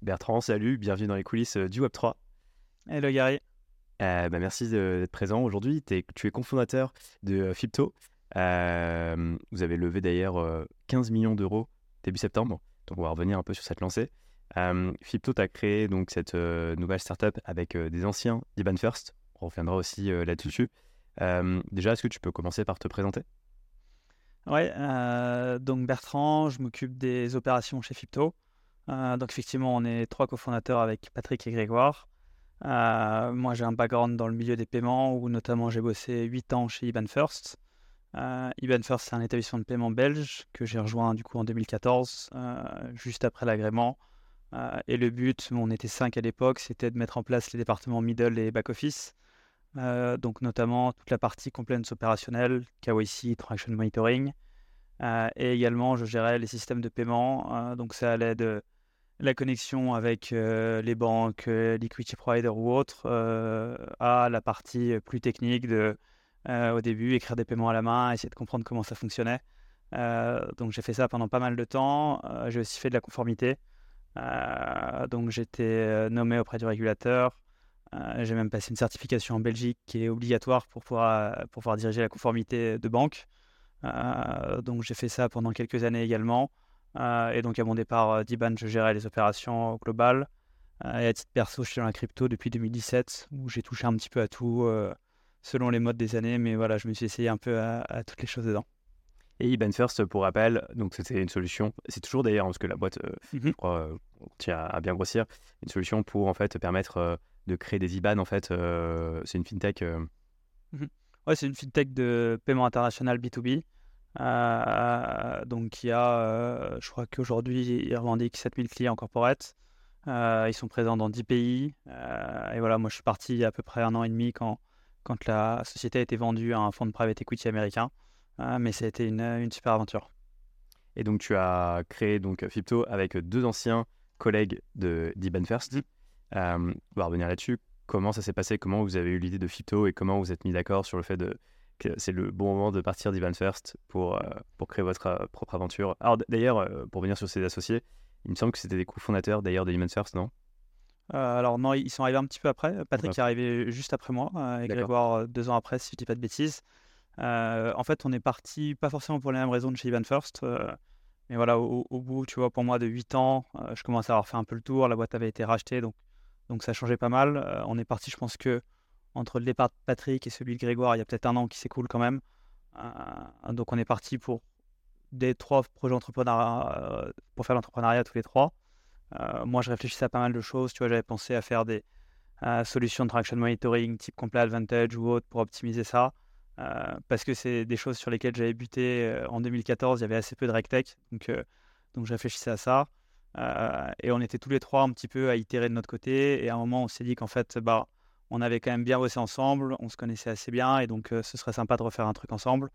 Bertrand, salut, bienvenue dans les coulisses du Web3. Hello Gary. bah, merci d'être présent aujourd'hui. Tu es cofondateur de Fipto. vous avez levé d'ailleurs 15 millions d'euros début septembre. Donc on va revenir un peu sur cette lancée. Fipto, tu as créé donc, cette nouvelle startup avec des anciens d'Iban First. On reviendra aussi là-dessus. déjà, est-ce que tu peux commencer par te présenter? Ouais, donc Bertrand, je m'occupe des opérations chez Fipto. Donc effectivement, on est trois cofondateurs avec Patrick et Grégoire. moi, j'ai un background dans le milieu des paiements où notamment j'ai bossé 8 ans chez Iban First. Euh, Iban First, c'est un établissement de paiement belge que j'ai rejoint du coup en 2014, euh, juste après l'agrément. Euh, et le but, on était cinq à l'époque, c'était de mettre en place les départements middle et back office. donc notamment toute la partie compliance opérationnelle, KYC, transaction monitoring. et également, je gérais les systèmes de paiement. donc ça allait de la connexion avec les banques, liquidity provider ou autres, à la partie plus technique de euh, au début, écrire des paiements à la main, essayer de comprendre comment ça fonctionnait. Euh, donc j'ai fait ça pendant pas mal de temps. Euh, j'ai aussi fait de la conformité. donc j'étais nommé auprès du régulateur. j'ai même passé une certification en Belgique qui est obligatoire pour pouvoir, pour pouvoir diriger la conformité de banque. donc j'ai fait ça pendant quelques années également. Et donc à mon départ d'Iban, je gérais les opérations globales. et à titre perso, je suis dans la crypto depuis 2017 où j'ai touché un petit peu à tout selon les modes des années, mais voilà, je me suis essayé un peu à, toutes les choses dedans. Et IBAN First, pour rappel, donc c'était une solution, c'est toujours d'ailleurs, parce que la boîte, euh, mhm. je crois, euh, tient à bien grossir, une solution pour en fait permettre euh, de créer des IBAN, en fait, c'est une fintech. Mhm. Ouais, c'est une fintech de paiement international B2B. Donc, il y a, je crois qu'aujourd'hui, ils revendiquent 7000 clients corporate. ils sont présents dans 10 pays. et voilà, moi, je suis parti il y a à peu près un an et demi quand, quand la société a été vendue à un fonds de private equity américain. Euh, mais ça a été une, une, super aventure. Et donc, tu as créé donc Fipto avec deux anciens collègues de d'Iban First. Mm. Euh, on va revenir là-dessus. Comment ça s'est passé? Comment vous avez eu l'idée de Fipto et comment vous êtes mis d'accord sur le fait de, que c'est le bon moment de partir d'Iban First pour, euh, pour créer votre propre aventure Alors, d'ailleurs, pour venir sur ces associés, il me semble que c'était des cofondateurs d'ailleurs d'Iban First, non? Euh, alors non, ils sont arrivés un petit peu après. Patrick est arrivé juste après moi, euh, et Grégoire euh, deux ans après, si je dis pas de bêtises. en fait, on est parti pas forcément pour les mêmes raisons de chez Ivan First. mais voilà, au, bout, tu vois, pour moi, de 8 ans, je commençais à avoir fait un peu le tour. La boîte avait été rachetée, donc, donc ça changeait pas mal. on est parti, je pense que entre le départ de Patrick et celui de Grégoire, il y a peut-être un an qui s'écoule quand même. donc on est parti pour des trois projets entrepreneuriat, pour faire l'entrepreneuriat tous les trois. Euh, moi, je réfléchissais à pas mal de choses. Tu vois, j'avais pensé à faire des solutions de traction monitoring type Complete Advantage ou autre pour optimiser ça. Euh, parce que c'est des choses sur lesquelles j'avais buté euh, en 2014. Il y avait assez peu de RegTech. Donc, donc je réfléchissais à ça. et on était tous les trois un petit peu à itérer de notre côté. Et à un moment, on s'est dit qu'en fait, bah, on avait quand même bien bossé ensemble, on se connaissait assez bien, et donc ce serait sympa de refaire un truc ensemble.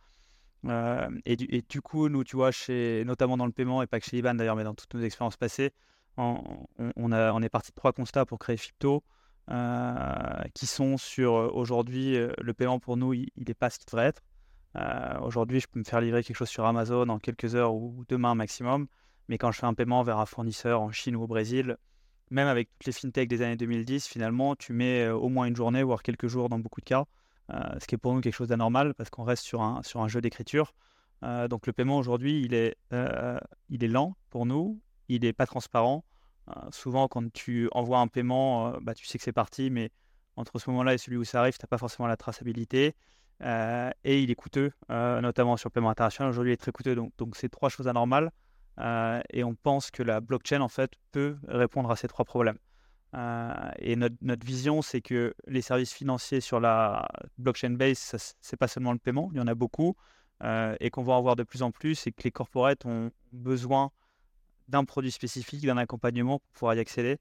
et, du, et, du, coup, nous, tu vois, chez, notamment dans le paiement, et pas que chez Iban d'ailleurs, mais dans toutes nos expériences passées, on, a, on, est parti de trois constats pour créer Fipto, euh, qui sont sur euh, aujourd'hui, euh, le paiement pour nous, il n'est pas ce qu'il devrait être. aujourd'hui, je peux me faire livrer quelque chose sur Amazon en quelques heures ou demain maximum. Mais quand je fais un paiement vers un fournisseur en Chine ou au Brésil, même avec toutes les fintechs des années 2010, finalement, tu mets au moins une journée, voire quelques jours dans beaucoup de cas, ce qui est pour nous quelque chose d'anormal parce qu'on reste sur un, sur un jeu d'écriture. donc le paiement aujourd'hui, il, est il est lent pour nous, il n'est pas transparent. Euh, souvent, quand tu envoies un paiement, euh, bah, tu sais que c'est parti, mais entre ce moment-là et celui où ça arrive, tu n'as pas forcément la traçabilité. Euh, et il est coûteux, notamment sur le paiement international. Aujourd'hui, il est très coûteux. Donc, donc c'est trois choses anormales. Et on pense que la blockchain, en fait, peut répondre à ces trois problèmes. et notre, vision, c'est que les services financiers sur la blockchain base, ce n'est pas seulement le paiement, il y en a beaucoup. et qu'on va en voir de plus en plus, et que les corporates ont besoin d'un produit spécifique, d'un accompagnement pour pouvoir y accéder,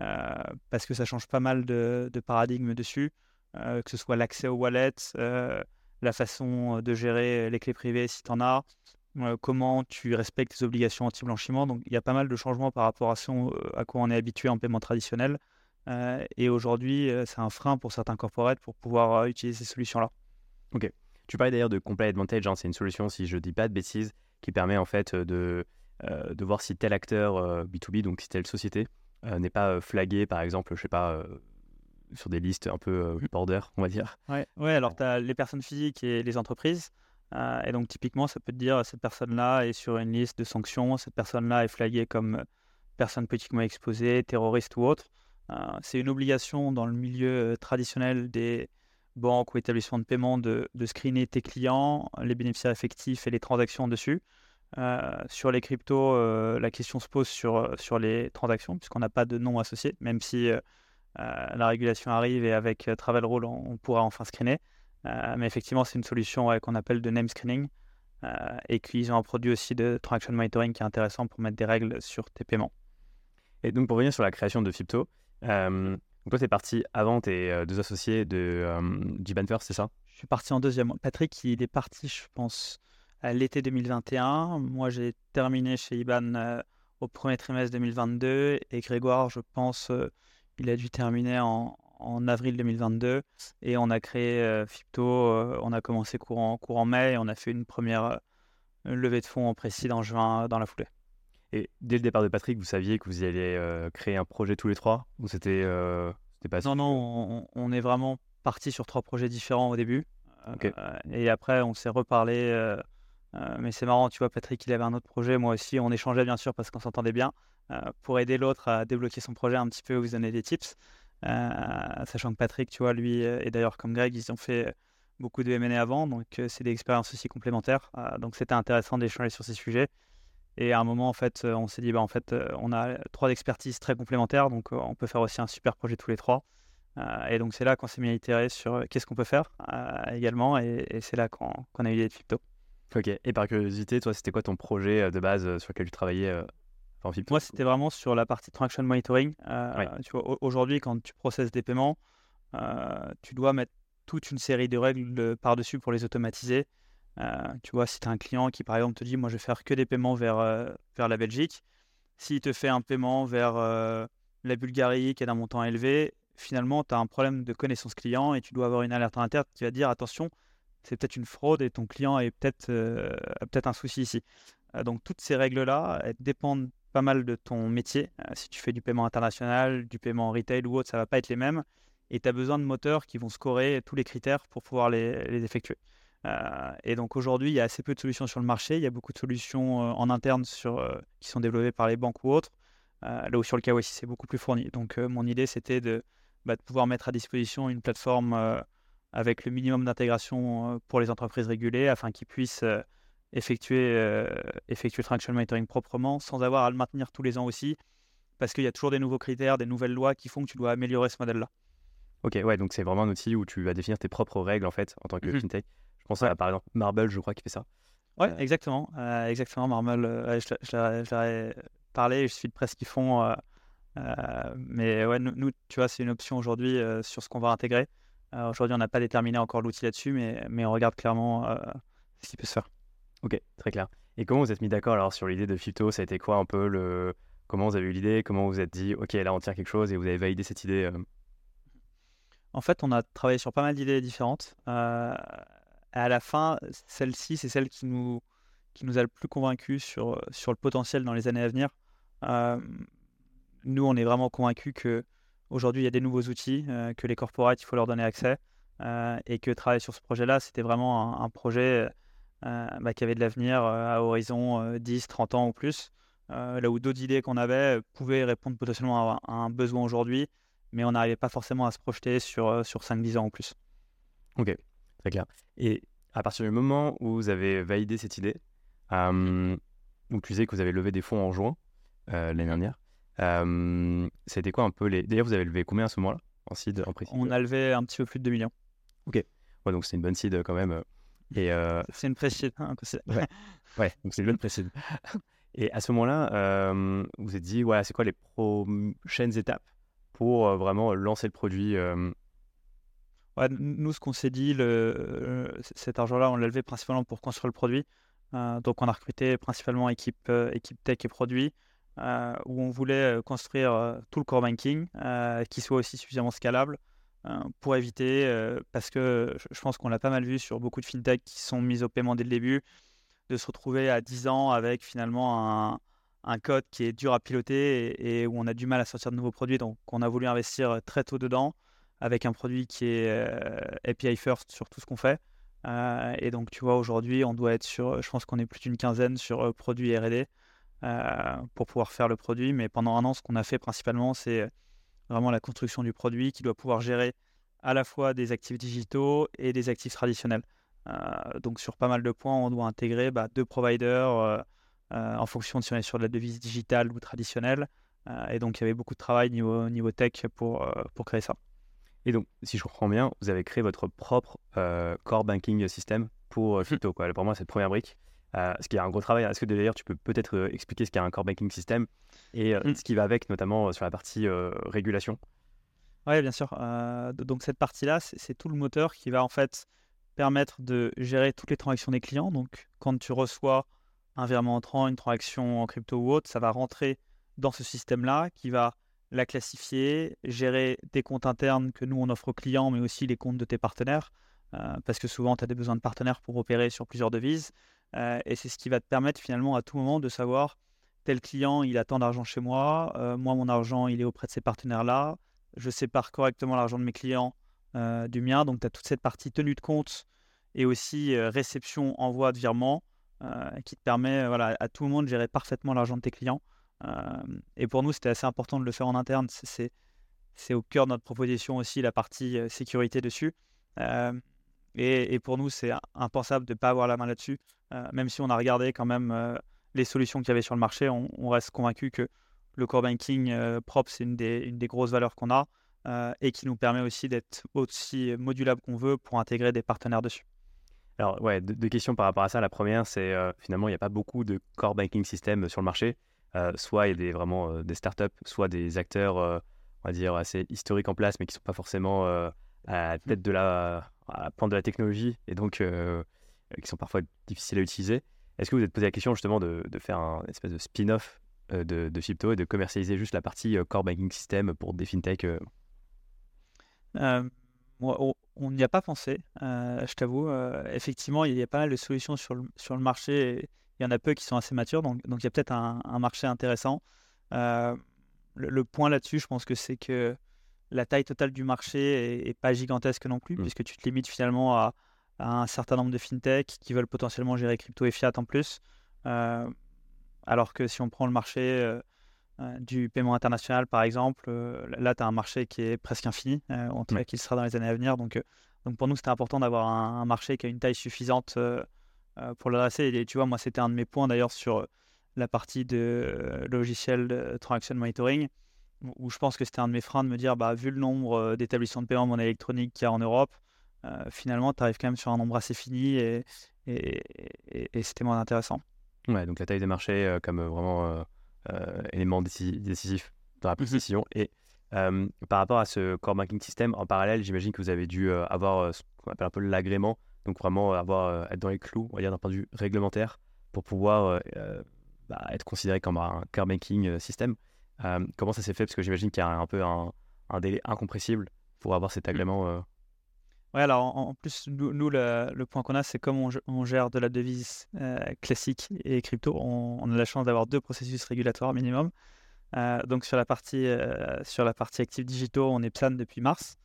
euh, parce que ça change pas mal de, de paradigmes dessus, euh, que ce soit l'accès aux wallets, euh, la façon de gérer les clés privées si tu en as, comment tu respectes tes obligations anti-blanchiment. Donc il y a pas mal de changements par rapport à ce à quoi on est habitué en paiement traditionnel. et aujourd'hui, c'est un frein pour certains corporates pour pouvoir utiliser ces solutions-là. Ok. Tu parlais d'ailleurs de Complete Advantage, hein, c'est une solution, si je ne dis pas de bêtises, qui permet en fait de euh, de voir si tel acteur B2B, euh, donc si telle société, n'est pas flagué, par exemple, je sais pas, sur des listes un peu border, on va dire. Ouais, ouais alors tu as les personnes physiques et les entreprises. Et donc, typiquement, ça peut te dire cette personne-là est sur une liste de sanctions, cette personne-là est flaguée comme personne politiquement exposée, terroriste ou autre. c'est une obligation dans le milieu traditionnel des banques ou établissements de paiement de, screener tes clients, les bénéficiaires effectifs et les transactions dessus. sur les cryptos, la question se pose sur, sur les transactions, puisqu'on n'a pas de nom associé, même si la régulation arrive et avec Travel Rule, on, pourra enfin screener. Mais effectivement, c'est une solution qu'on appelle de name screening et qu'ils ont un produit aussi de transaction monitoring qui est intéressant pour mettre des règles sur tes paiements. Et donc, pour revenir sur la création de Fipto, euh, toi, tu es parti avant tes deux associés de euh, First, c'est ça? Je suis parti en deuxième. Patrick, il est parti, je pense, à l'été 2021. Moi, j'ai terminé chez IBAN au premier trimestre 2022. Et Grégoire, je pense, il a dû terminer en, avril 2022. Et on a créé Fipto, on a commencé courant, courant mai et on a fait une première levée de fonds en précis en juin dans la foulée. Et dès le départ de Patrick, vous saviez que vous alliez créer un projet tous les trois Ou c'était pas Non, non, on, est vraiment parti sur trois projets différents au début. et après, on s'est reparlé. mais c'est marrant, tu vois, Patrick, il avait un autre projet, moi aussi. On échangeait bien sûr parce qu'on s'entendait bien pour aider l'autre à débloquer son projet un petit peu, vous donner des tips. Sachant que Patrick, tu vois, lui, et d'ailleurs comme Greg, ils ont fait beaucoup de M&A avant, donc c'est des expériences aussi complémentaires. donc c'était intéressant d'échanger sur ces sujets. Et à un moment, en fait, euh, on s'est dit, bah, en fait, euh, on a trois expertises très complémentaires, donc euh, on peut faire aussi un super projet tous les trois. et donc, c'est là qu'on s'est mis à itérer sur qu'est-ce qu'on peut faire également, et, c'est là qu'on a eu l'idée de Fipto. Ok, et par curiosité, toi, c'était quoi ton projet de base sur lequel tu travaillais Moi, c'était vraiment sur la partie transaction monitoring. Tu vois, aujourd'hui, quand tu processes des paiements, tu dois mettre toute une série de règles par-dessus pour les automatiser. Euh, tu vois, si tu as un client qui, par exemple, te dit, moi, je vais faire que des paiements vers, euh, vers la Belgique, s'il te fait un paiement vers euh, la Bulgarie qui est d'un montant élevé, finalement, tu as un problème de connaissance client et tu dois avoir une alerte interne qui va dire, attention, c'est peut-être une fraude et ton client est peut-être a peut-être un souci ici. Donc, toutes ces règles-là, dépendent pas mal de ton métier. si tu fais du paiement international, du paiement retail ou autre, ça va pas être les mêmes. Et tu as besoin de moteurs qui vont scorer tous les critères pour pouvoir les, effectuer. Euh, et donc aujourd'hui, il y a assez peu de solutions sur le marché. Il y a beaucoup de solutions euh, en interne euh, qui sont développées par les banques ou autres, là où sur le KYC, c'est beaucoup plus fourni. Donc mon idée, c'était bah, de, pouvoir mettre à disposition une plateforme avec le minimum d'intégration pour les entreprises régulées afin qu'ils puissent effectuer, effectuer le transaction monitoring proprement sans avoir à le maintenir tous les ans aussi, parce qu'il y a toujours des nouveaux critères, des nouvelles lois qui font que tu dois améliorer ce modèle-là. Ok, ouais, donc c'est vraiment un outil où tu vas définir tes propres règles en fait en tant que mmh fintech je pense à par exemple Marble, je crois, qui fait ça. Ouais, euh, exactement. Euh, exactement, Marble, euh, je, je, leur parlé, je suis de près ce qu'ils font. mais ouais, nous, tu vois, c'est une option aujourd'hui sur ce qu'on va intégrer. aujourd'hui, on n'a pas déterminé encore l'outil là-dessus, mais, mais on regarde clairement ce qui peut se faire. Ok, très clair. Et comment vous êtes mis d'accord alors sur l'idée de Fito Ça a été quoi un peu le. Comment vous avez eu l'idée? Comment vous êtes dit, ok, là on tient quelque chose et vous avez validé cette idée En fait, on a travaillé sur pas mal d'idées différentes à la fin, celle-ci, c'est celle qui nous, qui nous a le plus convaincus sur, sur le potentiel dans les années à venir. nous, on est vraiment convaincus que aujourd'hui il y a des nouveaux outils, que les corporates, il faut leur donner accès, et que travailler sur ce projet-là, c'était vraiment un, projet bah, qui avait de l'avenir à horizon 10, 30 ans ou plus. là où d'autres idées qu'on avait pouvaient répondre potentiellement à, un besoin aujourd'hui, mais on n'arrivait pas forcément à se projeter sur, sur 5-10 ans ou plus. Ok, très clair. Et à partir du moment où vous avez validé cette idée, euh, vous disais que vous avez levé des fonds en juin euh, l'année dernière. Euh, c'était quoi un peu les. D'ailleurs, vous avez levé combien à ce moment-là en seed en précis? On a levé un petit peu plus de 2 millions. Ok. Ouais, donc c'est une bonne seed quand même. Et C'est une pré-seed. Hein, ouais. ouais, donc c'est une bonne pré-seed. Et à ce moment-là, vous vous êtes dit, ouais, c'est quoi les prochaines étapes pour vraiment lancer le produit nous, ce qu'on s'est dit, le, cet argent-là, on l'a levé principalement pour construire le produit. Euh, donc, on a recruté principalement équipe, euh, équipe tech et produit, euh, où on voulait construire tout le core banking qui soit aussi suffisamment scalable pour éviter, parce que je pense qu'on l'a pas mal vu sur beaucoup de fintech qui sont mises au paiement dès le début, de se retrouver à 10 ans avec finalement un, un code qui est dur à piloter et, où on a du mal à sortir de nouveaux produits. Donc, on a voulu investir très tôt dedans avec un produit qui est API first sur tout ce qu'on fait. et donc, tu vois, aujourd'hui, on doit être sur, je pense qu'on est plus d'une quinzaine sur produits RD pour pouvoir faire le produit. Mais pendant un an, ce qu'on a fait principalement, c'est vraiment la construction du produit qui doit pouvoir gérer à la fois des actifs digitaux et des actifs traditionnels. Euh, donc sur pas mal de points, on doit intégrer bah, deux providers euh, euh, en fonction de si on est sur de la devise digitale ou traditionnelle. et donc il y avait beaucoup de travail niveau, niveau tech pour, pour créer ça. Et donc, si je comprends bien, vous avez créé votre propre core banking system pour Crypto. Quoi. Pour moi, c'est la première brique. Ce qui est un gros travail. Est-ce que d'ailleurs, tu peux peut-être expliquer ce qu'est un core banking system et mmh. ce qui va avec, notamment sur la partie régulation? Oui, bien sûr. donc, cette partie-là, c'est tout le moteur qui va en fait permettre de gérer toutes les transactions des clients. Donc, quand tu reçois un virement entrant, une transaction en crypto ou autre, ça va rentrer dans ce système-là qui va la classifier, gérer des comptes internes que nous on offre aux clients, mais aussi les comptes de tes partenaires, euh, parce que souvent tu as des besoins de partenaires pour opérer sur plusieurs devises. Euh, et c'est ce qui va te permettre finalement à tout moment de savoir tel client il a tant d'argent chez moi, euh, moi mon argent il est auprès de ces partenaires-là, je sépare correctement l'argent de mes clients euh, du mien. Donc, tu as toute cette partie tenue de compte et aussi réception, envoi de virement qui te permet voilà, à tout monde de gérer parfaitement l'argent de tes clients. et pour nous, c'était assez important de le faire en interne. C'est au cœur de notre proposition aussi la partie sécurité dessus. Et, pour nous, c'est impensable de ne pas avoir la main là-dessus. même si on a regardé quand même les solutions qu'il y avait sur le marché, on, reste convaincu que le core banking propre, c'est une des, une des grosses valeurs qu'on a. Euh, et qui nous permet aussi d'être aussi modulable qu'on veut pour intégrer des partenaires dessus. Alors, ouais, deux, questions par rapport à ça. La première, c'est euh, finalement, il n'y a pas beaucoup de core banking system sur le marché. Euh, soit il y a des, vraiment des startups, soit des acteurs, on va dire, assez historiques en place, mais qui ne sont pas forcément à la tête de la, à de la technologie et donc qui sont parfois difficiles à utiliser. Est-ce que vous vous êtes posé la question justement de, de faire un espèce de spin-off de, de Crypto et de commercialiser juste la partie core banking system pour des fintechs euh, on n'y a pas pensé, euh, je t'avoue. Euh, effectivement, il y a pas mal de solutions sur le, le marché. Et il y en a peu qui sont assez matures, donc, donc il y a peut-être un, marché intéressant. le, point là-dessus, je pense que c'est que la taille totale du marché est, pas gigantesque non plus, mmh. puisque tu te limites finalement à, un certain nombre de fintechs qui veulent potentiellement gérer crypto et fiat en plus. alors que si on prend le marché euh, du paiement international, par exemple, euh, là, tu as un marché qui est presque infini, euh, en tout cas, qui sera dans les années à venir. Donc, donc pour nous, c'était important d'avoir un, marché qui a une taille suffisante pour l'adresser. Et tu vois, moi, c'était un de mes points d'ailleurs sur la partie de logiciel de transaction monitoring, où je pense que c'était un de mes freins de me dire, bah, vu le nombre d'établissements de paiement monnaie électronique qu'il y a en Europe, finalement, tu arrives quand même sur un nombre assez fini et, et, c'était moins intéressant. Ouais, donc la taille des marchés, comme vraiment euh, élément décisif dans la mmh précision. Et par rapport à ce core banking system, en parallèle, j'imagine que vous avez dû avoir ce qu'on appelle un peu l'agrément, donc vraiment avoir, être dans les clous, on va dire d'un point de vue réglementaire, pour pouvoir bah, être considéré comme un core banking system. Comment ça s'est fait? Parce que j'imagine qu'il y a un, peu un, délai incompressible pour avoir cet mmh. agrément. Oui, alors en, plus, nous, le, point qu'on a, c'est comme on, gère de la devise euh, classique et crypto, on, a la chance d'avoir deux processus régulatoires minimum. Euh, donc sur la partie euh, sur la partie actifs digitaux, on est PSAN depuis mars,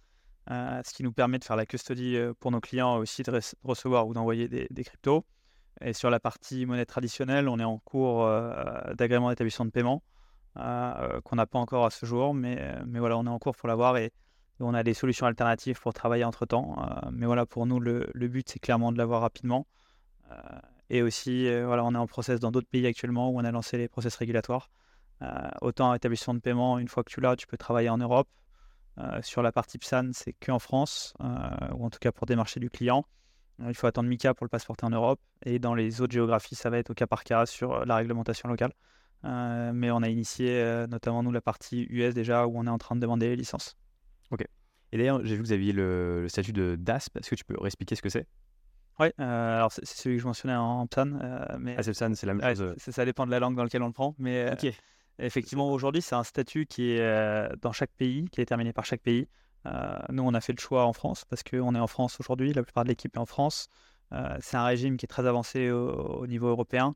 ce qui nous permet de faire la custody pour nos clients aussi de recevoir ou d'envoyer des, des, cryptos. Et sur la partie monnaie traditionnelle, on est en cours d'agrément d'établissement de paiement qu'on n'a pas encore à ce jour, mais, mais voilà, on est en cours pour l'avoir et on a des solutions alternatives pour travailler entre temps. Euh, mais voilà, pour nous, le, but, c'est clairement de l'avoir rapidement. Euh, et aussi, euh, voilà, on est en process dans d'autres pays actuellement où on a lancé les process régulatoires. autant établissement de paiement, une fois que tu l'as, tu peux travailler en Europe. sur la partie PSAN, c'est qu'en France, ou en tout cas pour démarcher du client. Il faut attendre MICA pour le passeporter en Europe. Et dans les autres géographies, ça va être au cas par cas sur la réglementation locale. Mais on a initié notamment nous la partie US déjà où on est en train de demander les licences. Ok. Et d'ailleurs, j'ai vu que vous aviez le, statut de DASP. Est-ce que tu peux expliquer ce que c'est? Oui, euh, alors c'est celui que je mentionnais en, PSAN. Euh, mais... Ah, c'est PSAN, c'est la même chose. Ça dépend de la langue dans laquelle on le prend. Mais euh, effectivement, aujourd'hui, c'est un statut qui est dans chaque pays, qui est terminé par chaque pays. nous, on a fait le choix en France parce qu'on est en France aujourd'hui. La plupart de l'équipe est en France. c'est un régime qui est très avancé au, niveau européen.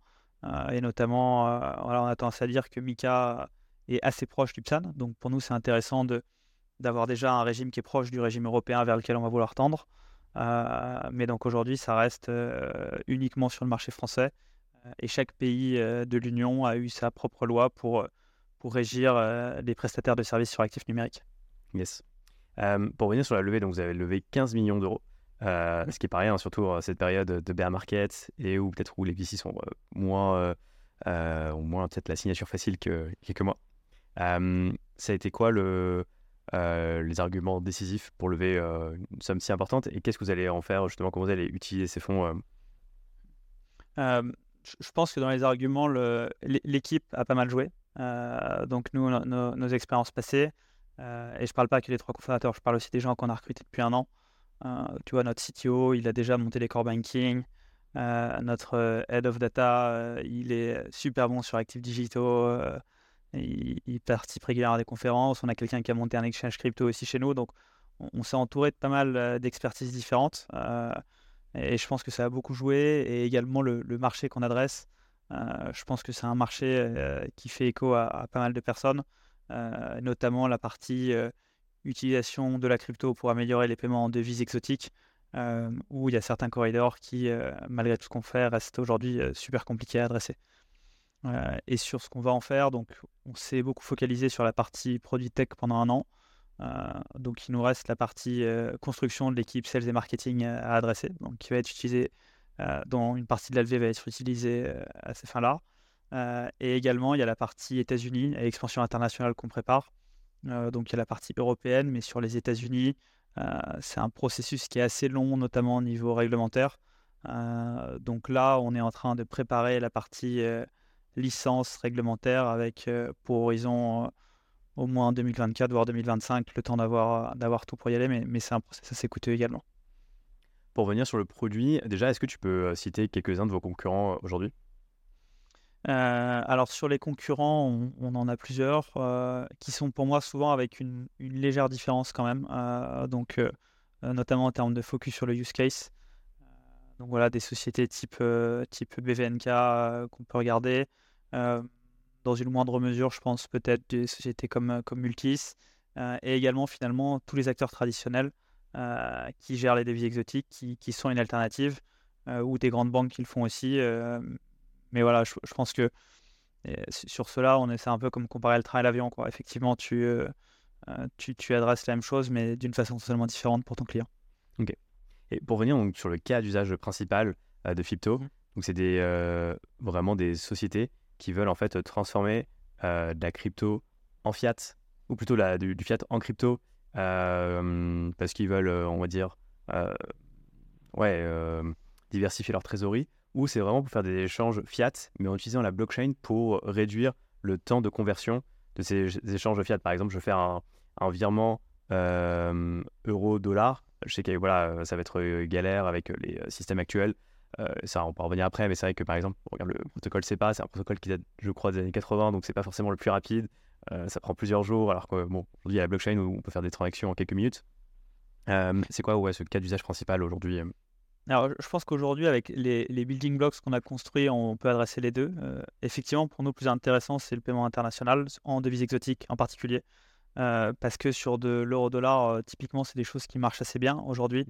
Et notamment, voilà, on a tendance à dire que Mika est assez proche du PSAN. Donc pour nous, c'est intéressant d'avoir déjà un régime qui est proche du régime européen vers lequel on va vouloir tendre. mais donc aujourd'hui, ça reste uniquement sur le marché français. et chaque pays de l'Union a eu sa propre loi pour, pour régir les prestataires de services sur actifs numériques. Yes. pour revenir sur la levée, donc vous avez levé 15 millions d'euros. Euh, ce qui est pas rien, surtout à cette période de bear market et où peut-être où les VC sont euh, moins, euh, ont moins peut-être la signature facile que quelques mois. ça a été quoi le, les arguments décisifs pour lever une somme si importante et qu'est-ce que vous allez en faire justement Comment vous allez utiliser ces fonds Je pense que dans les arguments, l'équipe a pas mal joué. donc nous, nos expériences passées, et je ne parle pas que les trois cofondateurs, je parle aussi des gens qu'on a recrutés depuis un an. Euh, tu vois, notre CTO, il a déjà monté les core banking. Euh, notre euh, head of data, il est super bon sur actifs digitaux. Il, participe régulièrement à des conférences. On a quelqu'un qui a monté un exchange crypto aussi chez nous. Donc, on, s'est entouré de pas mal d'expertises différentes. et je pense que ça a beaucoup joué. Et également le, marché qu'on adresse. je pense que c'est un marché qui fait écho à, à, pas mal de personnes, notamment la partie utilisation de la crypto pour améliorer les paiements en devises exotiques, euh, où il y a certains corridors qui, euh, malgré tout ce qu'on fait, restent aujourd'hui euh, super compliqués à adresser. et sur ce qu'on va en faire, donc on s'est beaucoup focalisé sur la partie produit tech pendant un an. donc il nous reste la partie construction de l'équipe sales et marketing à adresser, donc qui va être utilisée, dont une partie de l'ALV va être utilisée à ces fins-là. et également, il y a la partie États-Unis et expansion internationale qu'on prépare. Euh, donc il y a la partie européenne, mais sur les États-Unis, euh, c'est un processus qui est assez long, notamment au niveau réglementaire. Euh, donc là, on est en train de préparer la partie licence réglementaire avec pour horizon au moins 2024, voire 2025, le temps d'avoir, d'avoir tout pour y aller, mais, mais c'est un processus assez coûteux également. Pour revenir sur le produit, déjà, est-ce que tu peux citer quelques-uns de vos concurrents aujourd'hui? Euh, alors sur les concurrents, on, en a plusieurs euh, qui sont pour moi souvent avec une, légère différence quand même. Euh, donc notamment en termes de focus sur le use case. donc voilà des sociétés type type BVNK qu'on peut regarder. dans une moindre mesure, je pense peut-être des sociétés comme comme Multis et également finalement tous les acteurs traditionnels qui gèrent les devises exotiques, qui, qui sont une alternative ou des grandes banques qui le font aussi mais voilà, je, pense que sur cela, on c'est un peu comme comparer le train et l'avion. Quoi. Effectivement, tu, euh, euh, tu, tu, adresses la même chose, mais d'une façon totalement différente pour ton client. Ok. Et pour revenir donc, sur le cas d'usage principal euh, de Fipto, mmh. donc c'est des, vraiment des sociétés qui veulent en fait transformer de la crypto en fiat, ou plutôt la, du, fiat en crypto, parce qu'ils veulent, on va dire, ouais, diversifier leur trésorerie ou c'est vraiment pour faire des échanges fiat, mais en utilisant la blockchain pour réduire le temps de conversion de ces échanges fiat. Par exemple, je fais un, un virement euh, euro-dollar. Je sais que voilà, ça va être euh, galère avec les euh, systèmes actuels. ça, on peut en revenir après, mais c'est vrai que par exemple, regarde le protocole SEPA, c'est un protocole qui date, je crois, des années 80, donc c'est pas forcément le plus rapide. ça prend plusieurs jours, alors que bon, aujourd'hui, il y a la blockchain où on peut faire des transactions en quelques minutes. c'est quoi ce cas d'usage principal aujourd'hui alors, je pense qu'aujourd'hui, avec les, building blocks qu'on a construits, on peut adresser les deux. Euh, effectivement, pour nous, le plus intéressant, c'est le paiement international, en devises exotiques en particulier. Euh, parce que sur de l'euro-dollar, euh, typiquement, c'est des choses qui marchent assez bien aujourd'hui,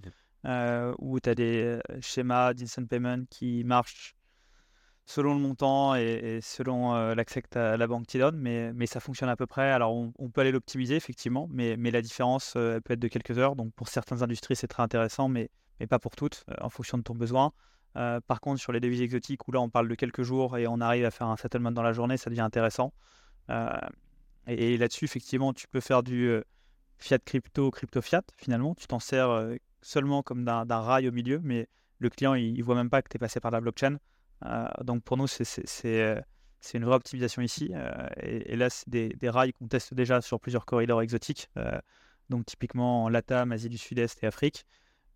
où tu as des schémas d'instant payment qui marchent selon le montant et, selon l'accès que la banque t'y donne, mais, mais ça fonctionne à peu près. Alors, on, on peut aller l'optimiser, effectivement, mais, mais la différence, elle peut être de quelques heures. Donc, pour certaines industries, c'est très intéressant, mais mais pas pour toutes, euh, en fonction de ton besoin. Euh, par contre, sur les devises exotiques, où là on parle de quelques jours et on arrive à faire un settlement dans la journée, ça devient intéressant. Euh, et, là-dessus, effectivement, tu peux faire du fiat crypto, crypto fiat. Finalement, tu t'en sers seulement comme d'un rail au milieu, mais le client, il, ne voit même pas que tu es passé par la blockchain. donc pour nous, c'est une vraie optimisation ici. et, là, c'est des, des, rails qu'on teste déjà sur plusieurs corridors exotiques. donc typiquement en Latam, Asie du Sud-Est et Afrique.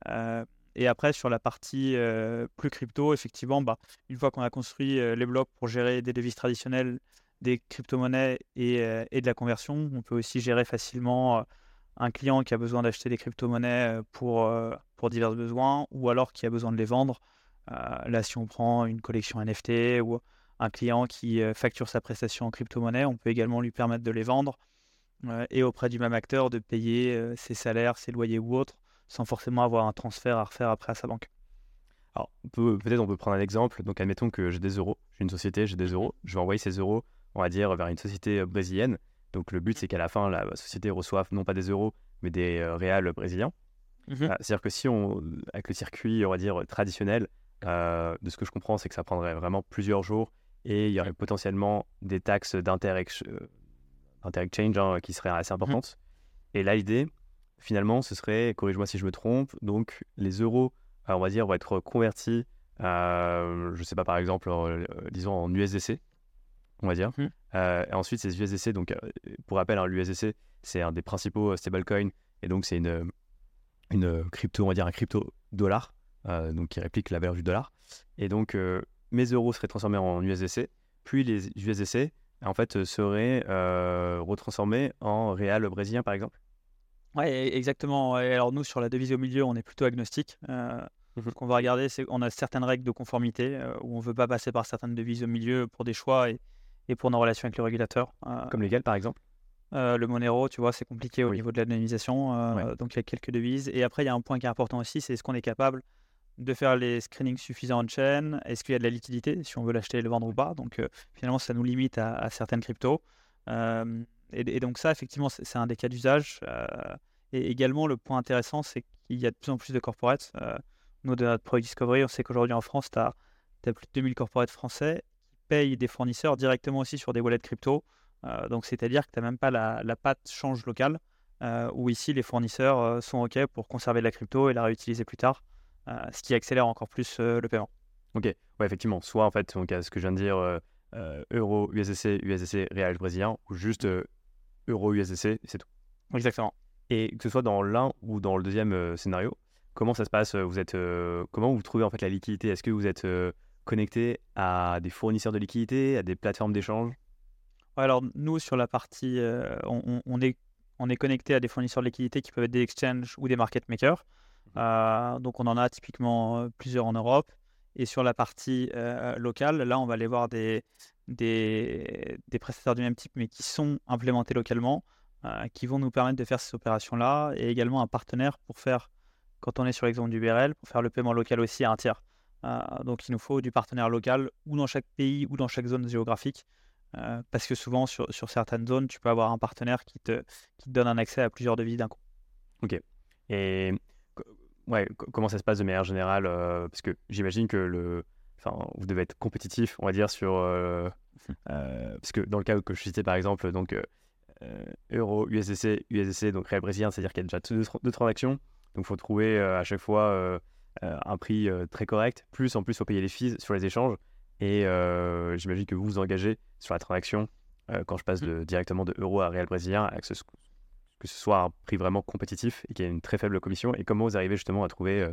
Euh, et après, sur la partie euh, plus crypto, effectivement, bah, une fois qu'on a construit euh, les blocs pour gérer des devises traditionnelles, des crypto-monnaies et, de la conversion, on peut aussi gérer facilement un client qui a besoin d'acheter des crypto-monnaies pour, pour divers besoins ou alors qui a besoin de les vendre. là, si on prend une collection NFT ou un client qui facture sa prestation en crypto-monnaie, on peut également lui permettre de les vendre et auprès du même acteur de payer ses salaires, ses loyers ou autres, sans forcément avoir un transfert à refaire après à sa banque. Alors, peut-être on peut prendre un exemple. Donc, admettons que j'ai des euros, j'ai une société, j'ai des euros, je vais envoyer ces euros, on va dire, vers une société brésilienne. Donc, le but, c'est qu'à la fin, la société reçoive non pas des euros, mais des réels brésiliens. Mmh ah, c'est-à-dire que si on, avec le circuit, on va dire, traditionnel, de ce que je comprends, c'est que ça prendrait vraiment plusieurs jours et il y aurait potentiellement des taxes d'inter-exchange hein, qui seraient assez mmh importantes. Et là, l'idée, finalement, ce serait, corrige-moi si je me trompe, donc les euros, on va dire, vont être convertis, je ne sais pas, par exemple, disons en USDC, on va dire. Mmh. et ensuite, ces USDC, donc pour rappel, hein, l'USDC, c'est un des principaux stablecoins, et donc c'est une, une crypto, on va dire un crypto dollar, donc qui réplique la valeur du dollar. Et donc, mes euros seraient transformés en USDC, puis les USDC, en fait, seraient retransformés en réal brésilien, par exemple. Oui, exactement. alors nous, sur la devise au milieu, on est plutôt agnostique. Euh, mmh ce qu'on va regarder, c'est qu'on a certaines règles de conformité où on ne veut pas passer par certaines devises au milieu pour des choix et, et pour nos relations avec le régulateur. Comme lesquelles, par exemple le Monero, tu vois, c'est compliqué au niveau de l'anonymisation. Donc, il y a quelques devises. Et après, il y a un point qui est important aussi, c'est est-ce qu'on est capable de faire les screenings suffisants en chaîne Est-ce qu'il y a de la liquidité, si on veut l'acheter et le vendre ou pas? Donc, finalement, ça nous limite à, certaines cryptos. Et, donc, ça, effectivement, c'est un des cas d'usage. et également, le point intéressant, c'est qu'il y a de plus en plus de corporates. nous, de notre Product Discovery, on sait qu'aujourd'hui en France, tu as, plus de 2000 corporates français qui payent des fournisseurs directement aussi sur des wallets crypto. Euh, donc, c'est-à-dire que tu n'as même pas la, la patte change locale, euh, où ici, les fournisseurs euh, sont OK pour conserver de la crypto et la réutiliser plus tard, ce qui accélère encore plus le paiement. Ok, ouais, effectivement. Soit, en fait, donc, ce que je viens de dire, euro, USDC, USDC, réal brésilien, ou juste euro, USDC, c'est tout. Exactement. Et que ce soit dans l'un ou dans le deuxième scénario, comment ça se passe Vous êtes, comment vous trouvez en fait la liquidité? Est-ce que vous êtes connecté à des fournisseurs de liquidité, à des plateformes d'échange? Alors nous, sur la partie, euh, on, est, on est connecté à des fournisseurs de liquidités qui peuvent être des exchanges ou des market makers. Euh, donc on en a typiquement euh, plusieurs en Europe. Et sur la partie locale, là, on va aller voir des, des, prestataires du même type, mais qui sont implémentés localement, qui vont nous permettre de faire ces opérations-là, et également un partenaire pour faire, quand on est sur l'exemple du BRL, pour faire le paiement local aussi à un tiers. donc il nous faut du partenaire local, ou dans chaque pays, ou dans chaque zone géographique, parce que souvent, sur, sur, certaines zones, tu peux avoir un partenaire qui te, qui te donne un accès à plusieurs devises d'un coup. Ok. Et ouais, comment ça se passe de manière générale euh, Parce que j'imagine que le, enfin, vous devez être compétitif, on va dire, sur. Euh, parce que dans le cas que je citais, par exemple, donc euro, USDC, USDC, donc réel brésilien, c'est-à-dire qu'il y a déjà deux, transactions. Donc, il faut trouver à chaque fois un prix très correct. Plus, en plus, il faut payer les fees sur les échanges. Et euh, j'imagine que vous vous engagez sur la transaction euh, quand je passe de, directement de euro à réel brésilien, que ce, que ce soit un prix vraiment compétitif et qu'il y ait une très faible commission. Et comment vous arrivez justement à trouver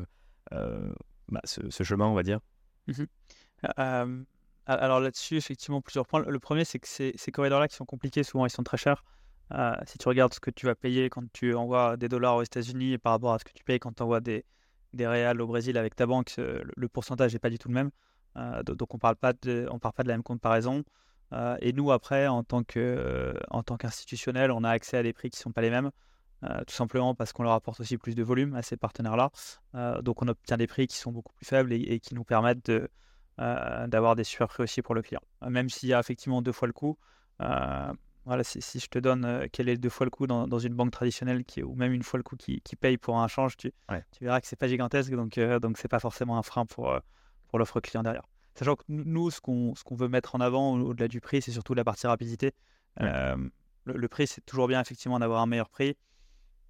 euh, bah, ce, chemin, on va dire mmh Alors là-dessus, effectivement, plusieurs points. Le premier, c'est que ces, ces corridors-là qui sont compliqués, souvent ils sont très chers. si tu regardes ce que tu vas payer quand tu envoies des dollars aux États-Unis par rapport à ce que tu payes quand tu envoies des, des réals au Brésil avec ta banque, le pourcentage n'est pas du tout le même. Euh, donc on parle de, on parle pas de la même comparaison. Euh, et nous après, en tant que, en tant qu'institutionnel, on a accès à des prix qui sont pas les mêmes. Euh, tout simplement parce qu'on leur apporte aussi plus de volume à ces partenaires-là. donc on obtient des prix qui sont beaucoup plus faibles et, qui nous permettent de, d'avoir des super prix aussi pour le client. même s'il y a effectivement deux fois le coût, voilà, si, je te donne quel est deux fois le coût dans, dans, une banque traditionnelle qui, ou même une fois le coût qui, qui paye pour un change, tu, tu verras que c'est pas gigantesque, donc donc c'est pas forcément un frein pour, pour l'offre client derrière. Sachant que nous, ce qu'on veut mettre en avant au-delà du prix, c'est surtout la partie rapidité. Euh, le, prix, c'est toujours bien effectivement d'avoir un meilleur prix.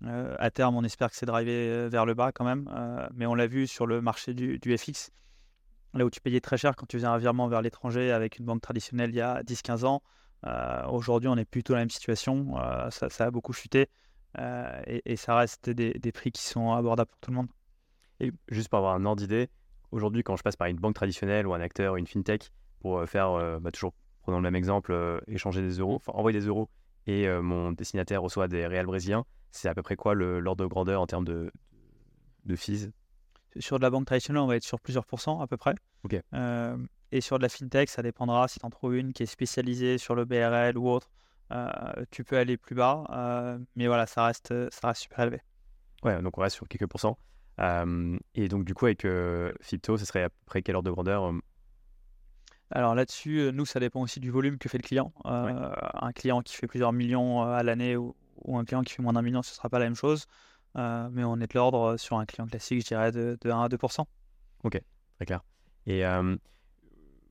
Euh, à terme, on espère que c'est drivé euh, vers le bas quand même. mais on l'a vu sur le marché du, du, FX, là où tu payais très cher quand tu faisais un virement vers l'étranger avec une banque traditionnelle il y a 10-15 ans. Aujourd'hui, on est plutôt dans la même situation. Ça, ça, a beaucoup chuté. Et, et, ça reste des, des, prix qui sont abordables pour tout le monde. Et juste pour avoir un ordre d'idée, Aujourd'hui, quand je passe par une banque traditionnelle ou un acteur, une fintech, pour euh, faire, euh, bah, toujours prenons le même exemple, euh, échanger des euros, enfin envoyer des euros et mon destinataire reçoit des réels brésiliens, c'est à peu près quoi l'ordre de grandeur en termes de, de fees? Sur de la banque traditionnelle, on va être sur plusieurs pourcents à peu près. et sur de la fintech, ça dépendra si tu en trouves une qui est spécialisée sur le BRL ou autre. tu peux aller plus bas, mais voilà, ça reste, ça reste super élevé. Ouais, donc on reste sur quelques pourcents. Et donc, du coup, avec Fipto, ce serait à peu près quelle ordre de grandeur alors là-dessus, nous, ça dépend aussi du volume que fait le client. Un client qui fait plusieurs millions à l'année ou, un client qui fait moins d'un million, ce ne sera pas la même chose. mais on est de l'ordre sur un client classique, je dirais, de, 1 à 2 Ok, très clair. Et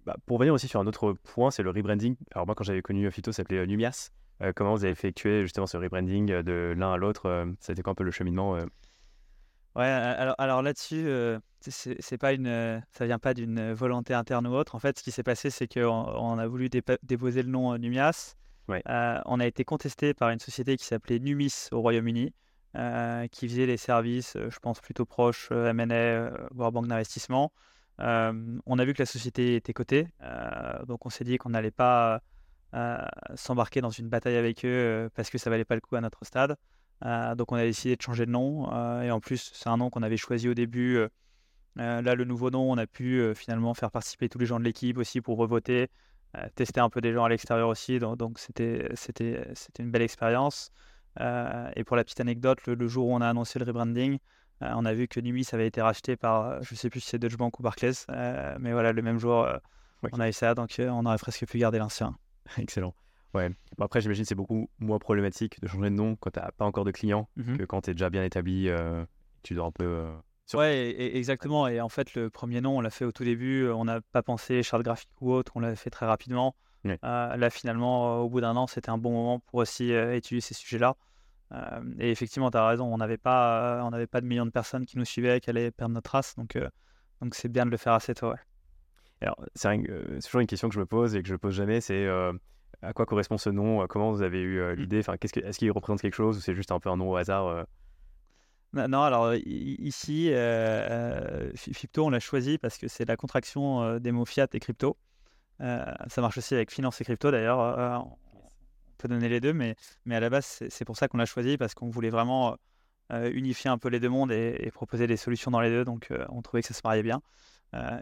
bah, pour revenir aussi sur un autre point, c'est le rebranding. Alors moi, quand j'avais connu Fito, ça s'appelait Numias. comment vous avez effectué justement ce rebranding de l'un à l'autre Ça a été quoi un peu le cheminement Ouais, alors, alors là-dessus, euh, c'est pas une, euh, ça vient pas d'une volonté interne ou autre. En fait, ce qui s'est passé, c'est qu'on on a voulu déposer le nom euh, Numias. on a été contesté par une société qui s'appelait Numis au Royaume-Uni, qui faisait les services, je pense, plutôt proches M&A, voire banque d'investissement. on a vu que la société était cotée, donc on s'est dit qu'on n'allait pas s'embarquer dans une bataille avec eux parce que ça valait pas le coup à notre stade. Euh, donc on a décidé de changer de nom. Euh, et en plus, c'est un nom qu'on avait choisi au début. Euh, là, le nouveau nom, on a pu finalement faire participer tous les gens de l'équipe aussi pour revoter, tester un peu des gens à l'extérieur aussi. Donc c'était une belle expérience. et pour la petite anecdote, le, jour où on a annoncé le rebranding, on a vu que Numis avait été racheté par, je ne sais plus si c'est Deutsche Bank ou Barclays, mais voilà, le même jour, on a eu ça, donc on aurait presque pu garder l'ancien. Excellent. Ouais. après, j'imagine que c'est beaucoup moins problématique de changer de nom quand tu n'as pas encore de clients mmh que quand tu es déjà bien établi. Euh, tu dois un peu. Euh, ouais, exactement. Et en fait, le premier nom, on l'a fait au tout début. Euh, on n'a pas pensé charte graphique ou autre. On l'a fait très rapidement. là, finalement, au bout d'un an, c'était un bon moment pour aussi étudier ces sujets-là. et effectivement, tu as raison. On n'avait pas, on pas de millions de personnes qui nous suivaient, qui allaient perdre notre trace. Donc, donc c'est bien de le faire assez tôt. Alors, c'est toujours une question que je me pose et que je ne pose jamais. C'est à quoi correspond ce nom euh, Comment vous avez eu euh, mmh. l'idée enfin, que, Est-ce qu'il représente quelque chose ou c'est juste un peu un nom au hasard euh? Non, alors ici, Fipto, on l'a choisi parce que c'est la contraction des mots fiat et crypto. ça marche aussi avec finance et crypto d'ailleurs. on peut donner les deux, mais, mais à la base, c'est, pour ça qu'on l'a choisi parce qu'on voulait vraiment unifier un peu les deux mondes et, proposer des solutions dans les deux. Donc, on trouvait que ça se mariait bien.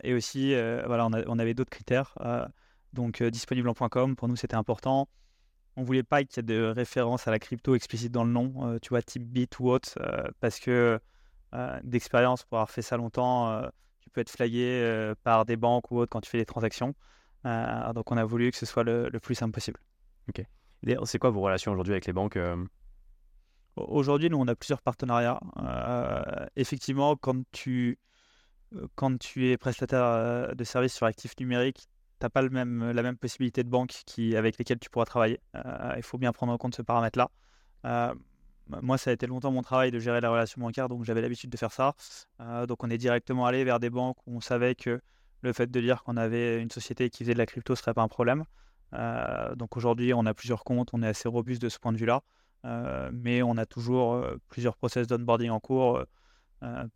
et aussi, voilà, on, on avait d'autres critères. Donc euh, disponible en .com, pour nous c'était important. On voulait pas qu'il y ait de référence à la crypto explicite dans le nom, euh, tu vois, type bit ou autre, euh, parce que d'expérience, pour avoir fait ça longtemps, tu peux être flagué par des banques ou autres quand tu fais des transactions. donc on a voulu que ce soit le, plus simple possible. Ok. C'est quoi vos relations aujourd'hui avec les banques Aujourd'hui, nous, on a plusieurs partenariats. effectivement, quand tu, quand tu es prestataire de services sur actifs numériques, pas même, la même possibilité de banque qui, avec lesquelles tu pourras travailler. Euh, il faut bien prendre en compte ce paramètre-là. Euh, moi, ça a été longtemps mon travail de gérer la relation bancaire, donc j'avais l'habitude de faire ça. Euh, donc on est directement allé vers des banques où on savait que le fait de dire qu'on avait une société qui faisait de la crypto serait pas un problème. donc aujourd'hui, on a plusieurs comptes, on est assez robuste de ce point de vue-là. mais on a toujours plusieurs process d'onboarding en cours.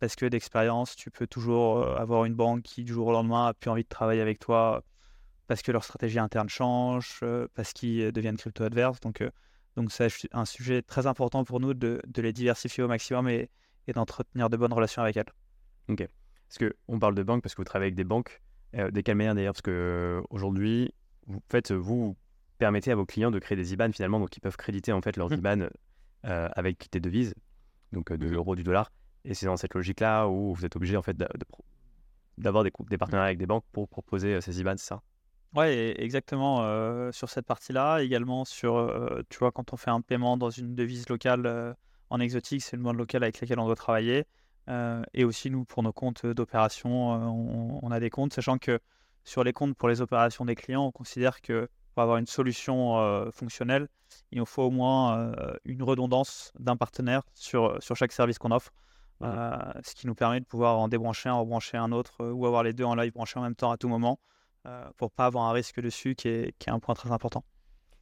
parce que d'expérience, tu peux toujours avoir une banque qui, du jour au lendemain, a plus envie de travailler avec toi parce que leur stratégie interne change, euh, parce qu'ils euh, deviennent crypto-adverses. Donc, euh, donc c'est un sujet très important pour nous de, les diversifier au maximum et, d'entretenir de bonnes relations avec elles. Ok. Parce qu'on parle de banques parce que vous travaillez avec des banques. de quelle manière d'ailleurs? Parce qu'aujourd'hui, vous, faites, vous permettez à vos clients de créer des IBAN finalement, donc ils peuvent créditer en fait leurs mmh. IBAN avec des devises, donc de mmh. l'euro, du dollar. Et c'est dans cette logique-là où vous êtes obligé en fait d'avoir des, des, partenariats avec des banques pour proposer ces IBAN, c'est ça? Ouais, exactement, sur cette partie-là. Également sur, tu vois, quand on fait un paiement dans une devise locale, en exotique, c'est une monnaie locale avec laquelle on doit travailler. et aussi, nous, pour nos comptes d'opération, on, a des comptes, sachant que sur les comptes pour les opérations des clients, on considère que pour avoir une solution fonctionnelle, il nous faut au moins une redondance d'un partenaire sur, sur chaque service qu'on offre. ce qui nous permet de pouvoir en débrancher un, en rebrancher un autre, ou avoir les deux en live branchés en même temps à tout moment. Euh, pour pas avoir un risque dessus qui est, qui est, un point très important.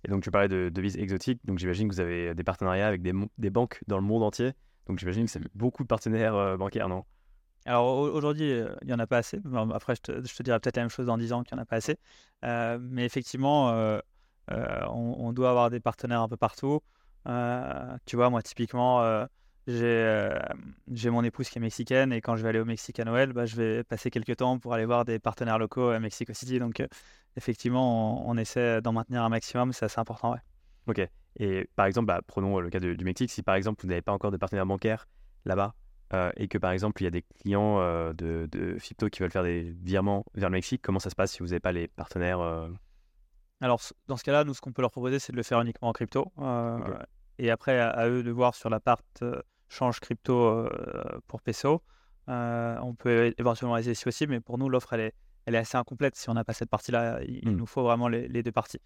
Et donc tu parlais de devises exotiques, donc j'imagine que vous avez des partenariats avec des, des, banques dans le monde entier. Donc j'imagine que c'est beaucoup de partenaires euh, bancaires, non? Alors aujourd'hui, euh, il n'y en a pas assez. Après, je te, je te dirai peut-être la même chose dans 10 ans qu'il n'y en a pas assez. mais effectivement, on, doit avoir des partenaires un peu partout. tu vois, moi, typiquement, j'ai mon épouse qui est mexicaine et quand je vais aller au Mexique à Noël, bah, je vais passer quelques temps pour aller voir des partenaires locaux à Mexico City. Donc, effectivement, on, essaie d'en maintenir un maximum. C'est assez important. Ouais. Ok. Et par exemple, bah, prenons le cas du Mexique. Si par exemple, vous n'avez pas encore de partenaire bancaire là-bas et que par exemple, il y a des clients de, de Fipto qui veulent faire des virements vers le Mexique, comment ça se passe si vous n'avez pas les partenaires Alors, dans ce cas-là, nous, ce qu'on peut leur proposer, c'est de le faire uniquement en crypto. Et après, à, eux de voir sur la part change crypto pour peso. on peut éventuellement les si possible, mais pour nous, l'offre, elle est, elle est assez incomplète. Si on n'a pas cette partie-là, il, mmh. nous faut vraiment les, deux parties.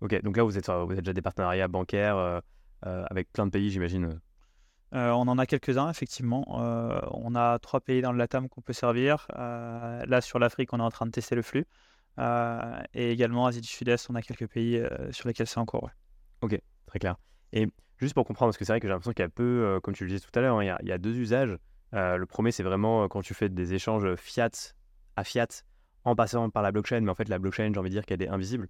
Ok, donc là, vous êtes, vous êtes déjà des partenariats bancaires avec plein de pays, j'imagine on en a quelques-uns, effectivement. on a trois pays dans le LATAM qu'on peut servir. là, sur l'Afrique, on est en train de tester le flux. et également, Asie du Sud-Est, on a quelques pays sur lesquels c'est en cours. Ok, très clair. Et juste pour comprendre, parce que c'est vrai que j'ai l'impression qu'il y a peu, euh, comme tu le disais tout à l'heure, hein, il, y a deux usages. Euh, le premier, c'est vraiment euh, quand tu fais des échanges fiat à fiat en passant par la blockchain, mais en fait, la blockchain, j'ai envie de dire qu'elle est invisible.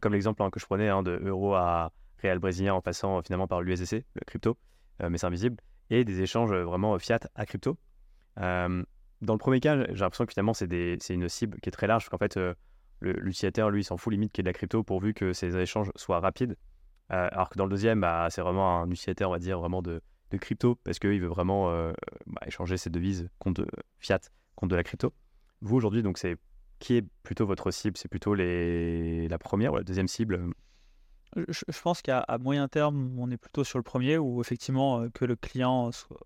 comme l'exemple hein, que je prenais hein, de euro à réal brésilien en passant finalement par l'USDC, le crypto, mais c'est invisible. Et des échanges vraiment fiat à crypto. dans le premier cas, j'ai l'impression que finalement, c'est une cible qui est très large, parce qu'en fait, l'utilisateur, lui, s'en fout limite qu'il y ait de la crypto pourvu que ces échanges soient rapides. Euh, alors que dans le deuxième, bah, c'est vraiment un utilisateur, on va dire, vraiment de, crypto, parce qu'il veut vraiment euh, bah, échanger ses devises contre de fiat, contre de la crypto. Vous, aujourd'hui, donc, c'est qui est plutôt votre cible? C'est plutôt la première ou la deuxième cible? Je, pense qu'à moyen terme, on est plutôt sur le premier, où effectivement, euh, que le client soit,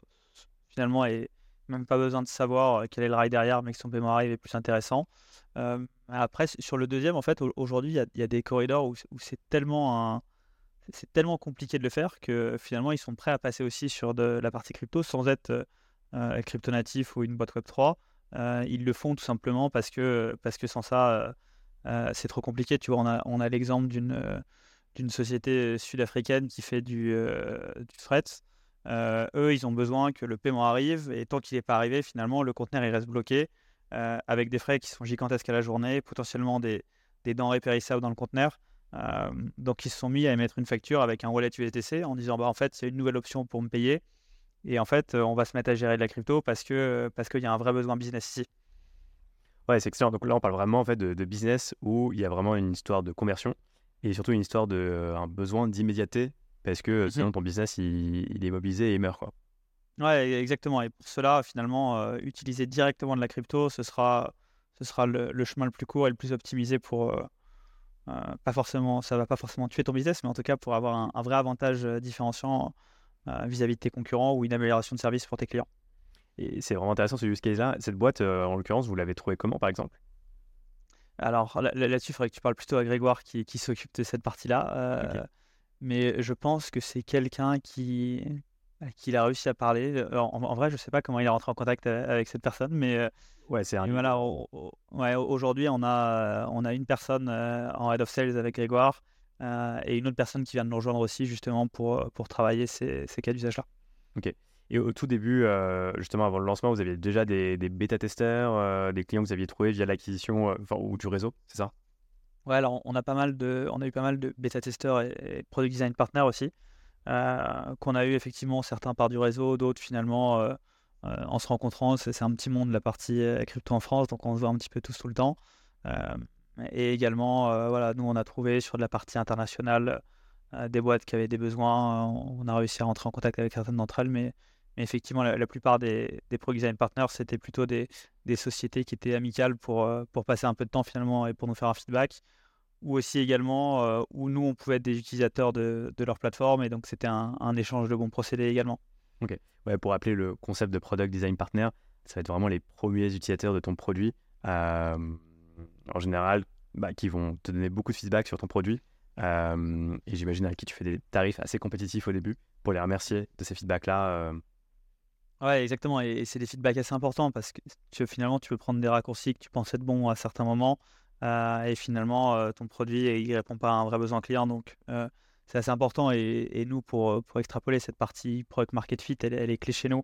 finalement ait même pas besoin de savoir quel est le rail derrière, mais que son paiement arrive est plus intéressant. après, sur le deuxième, en fait, aujourd'hui, il y, a des corridors où c'est tellement un c'est tellement compliqué de le faire que finalement ils sont prêts à passer aussi sur de la partie crypto sans être euh, euh, crypto natif ou une boîte Web 3. Euh, ils le font tout simplement parce que, parce que sans ça, c'est trop compliqué. Tu vois, on a, on a l'exemple d'une d'une société sud-africaine qui fait du, du fret. eux, ils ont besoin que le paiement arrive et tant qu'il n'est pas arrivé, finalement, le conteneur il reste bloqué avec des frais qui sont gigantesques à la journée, potentiellement des, des denrées périssables dans le conteneur. Euh, donc ils se sont mis à émettre une facture avec un wallet USDC en disant bah en fait c'est une nouvelle option pour me payer et en fait euh, on va se mettre à gérer de la crypto parce que parce qu'il y a un vrai besoin business ici. Ouais c'est excellent donc là on parle vraiment en fait de, business où il y a vraiment une histoire de conversion et surtout une histoire de euh, un besoin d'immédiateté parce que mmh sinon ton business il, est mobilisé et il meurt quoi. Ouais exactement et pour cela finalement utiliser directement de la crypto ce sera ce sera le, le, chemin le plus court et le plus optimisé pour euh, pas forcément, ça va pas forcément tuer ton business, mais en tout cas pour avoir un, vrai avantage euh, différenciant euh, vis-à-vis de tes concurrents ou une amélioration de service pour tes clients. Et c'est vraiment intéressant ce use case-là. Cette boîte, en l'occurrence, vous l'avez trouvée comment, par exemple? Alors là-dessus, il faudrait que tu parles plutôt à Grégoire qui, qui s'occupe de cette partie-là. Mais je pense que c'est quelqu'un qui, qu'il a réussi à parler. En, vrai, je ne sais pas comment il est rentré en contact avec cette personne, mais ouais, c'est un. Voilà, ouais, aujourd'hui, on a, on a une personne en head of sales avec Grégoire et une autre personne qui vient de nous rejoindre aussi, justement, pour, pour travailler ces, ces cas d'usage-là. Ok. Et au tout début, justement avant le lancement, vous aviez déjà des, des bêta-testeurs, des clients que vous aviez trouvés via l'acquisition ou du réseau, c'est ça? Ouais, alors on a, pas mal de, on a eu pas mal de bêta-testeurs et, et product design partners aussi. Euh, qu'on a eu effectivement certains par du réseau, d'autres finalement euh, euh, en se rencontrant. C'est un petit monde la partie crypto en France, donc on se voit un petit peu tous tout le temps. et également, voilà, nous on a trouvé sur de la partie internationale des boîtes qui avaient des besoins. On a réussi à rentrer en contact avec certaines d'entre elles, mais, effectivement, la, plupart des, des Partners, c'était plutôt des, sociétés qui étaient amicales pour passer un peu de temps finalement et pour nous faire un feedback ou aussi également euh, où nous, on pouvait être des utilisateurs de, de leur plateforme, et donc c'était un, échange de bons procédés également. Ok, ouais, pour rappeler le concept de Product Design Partner, ça va être vraiment les premiers utilisateurs de ton produit, euh, en général, bah, qui vont te donner beaucoup de feedback sur ton produit, euh, et j'imagine à qui tu fais des tarifs assez compétitifs au début, pour les remercier de ces feedbacks-là. Ouais, exactement. Et, c'est des feedbacks assez importants parce que tu, finalement, tu peux prendre des raccourcis que tu pensais être bons à certains moments et finalement euh, ton produit il répond pas à un vrai besoin client. Donc euh, c'est assez important et, nous pour, pour extrapoler cette partie product market fit, elle, est clé chez nous.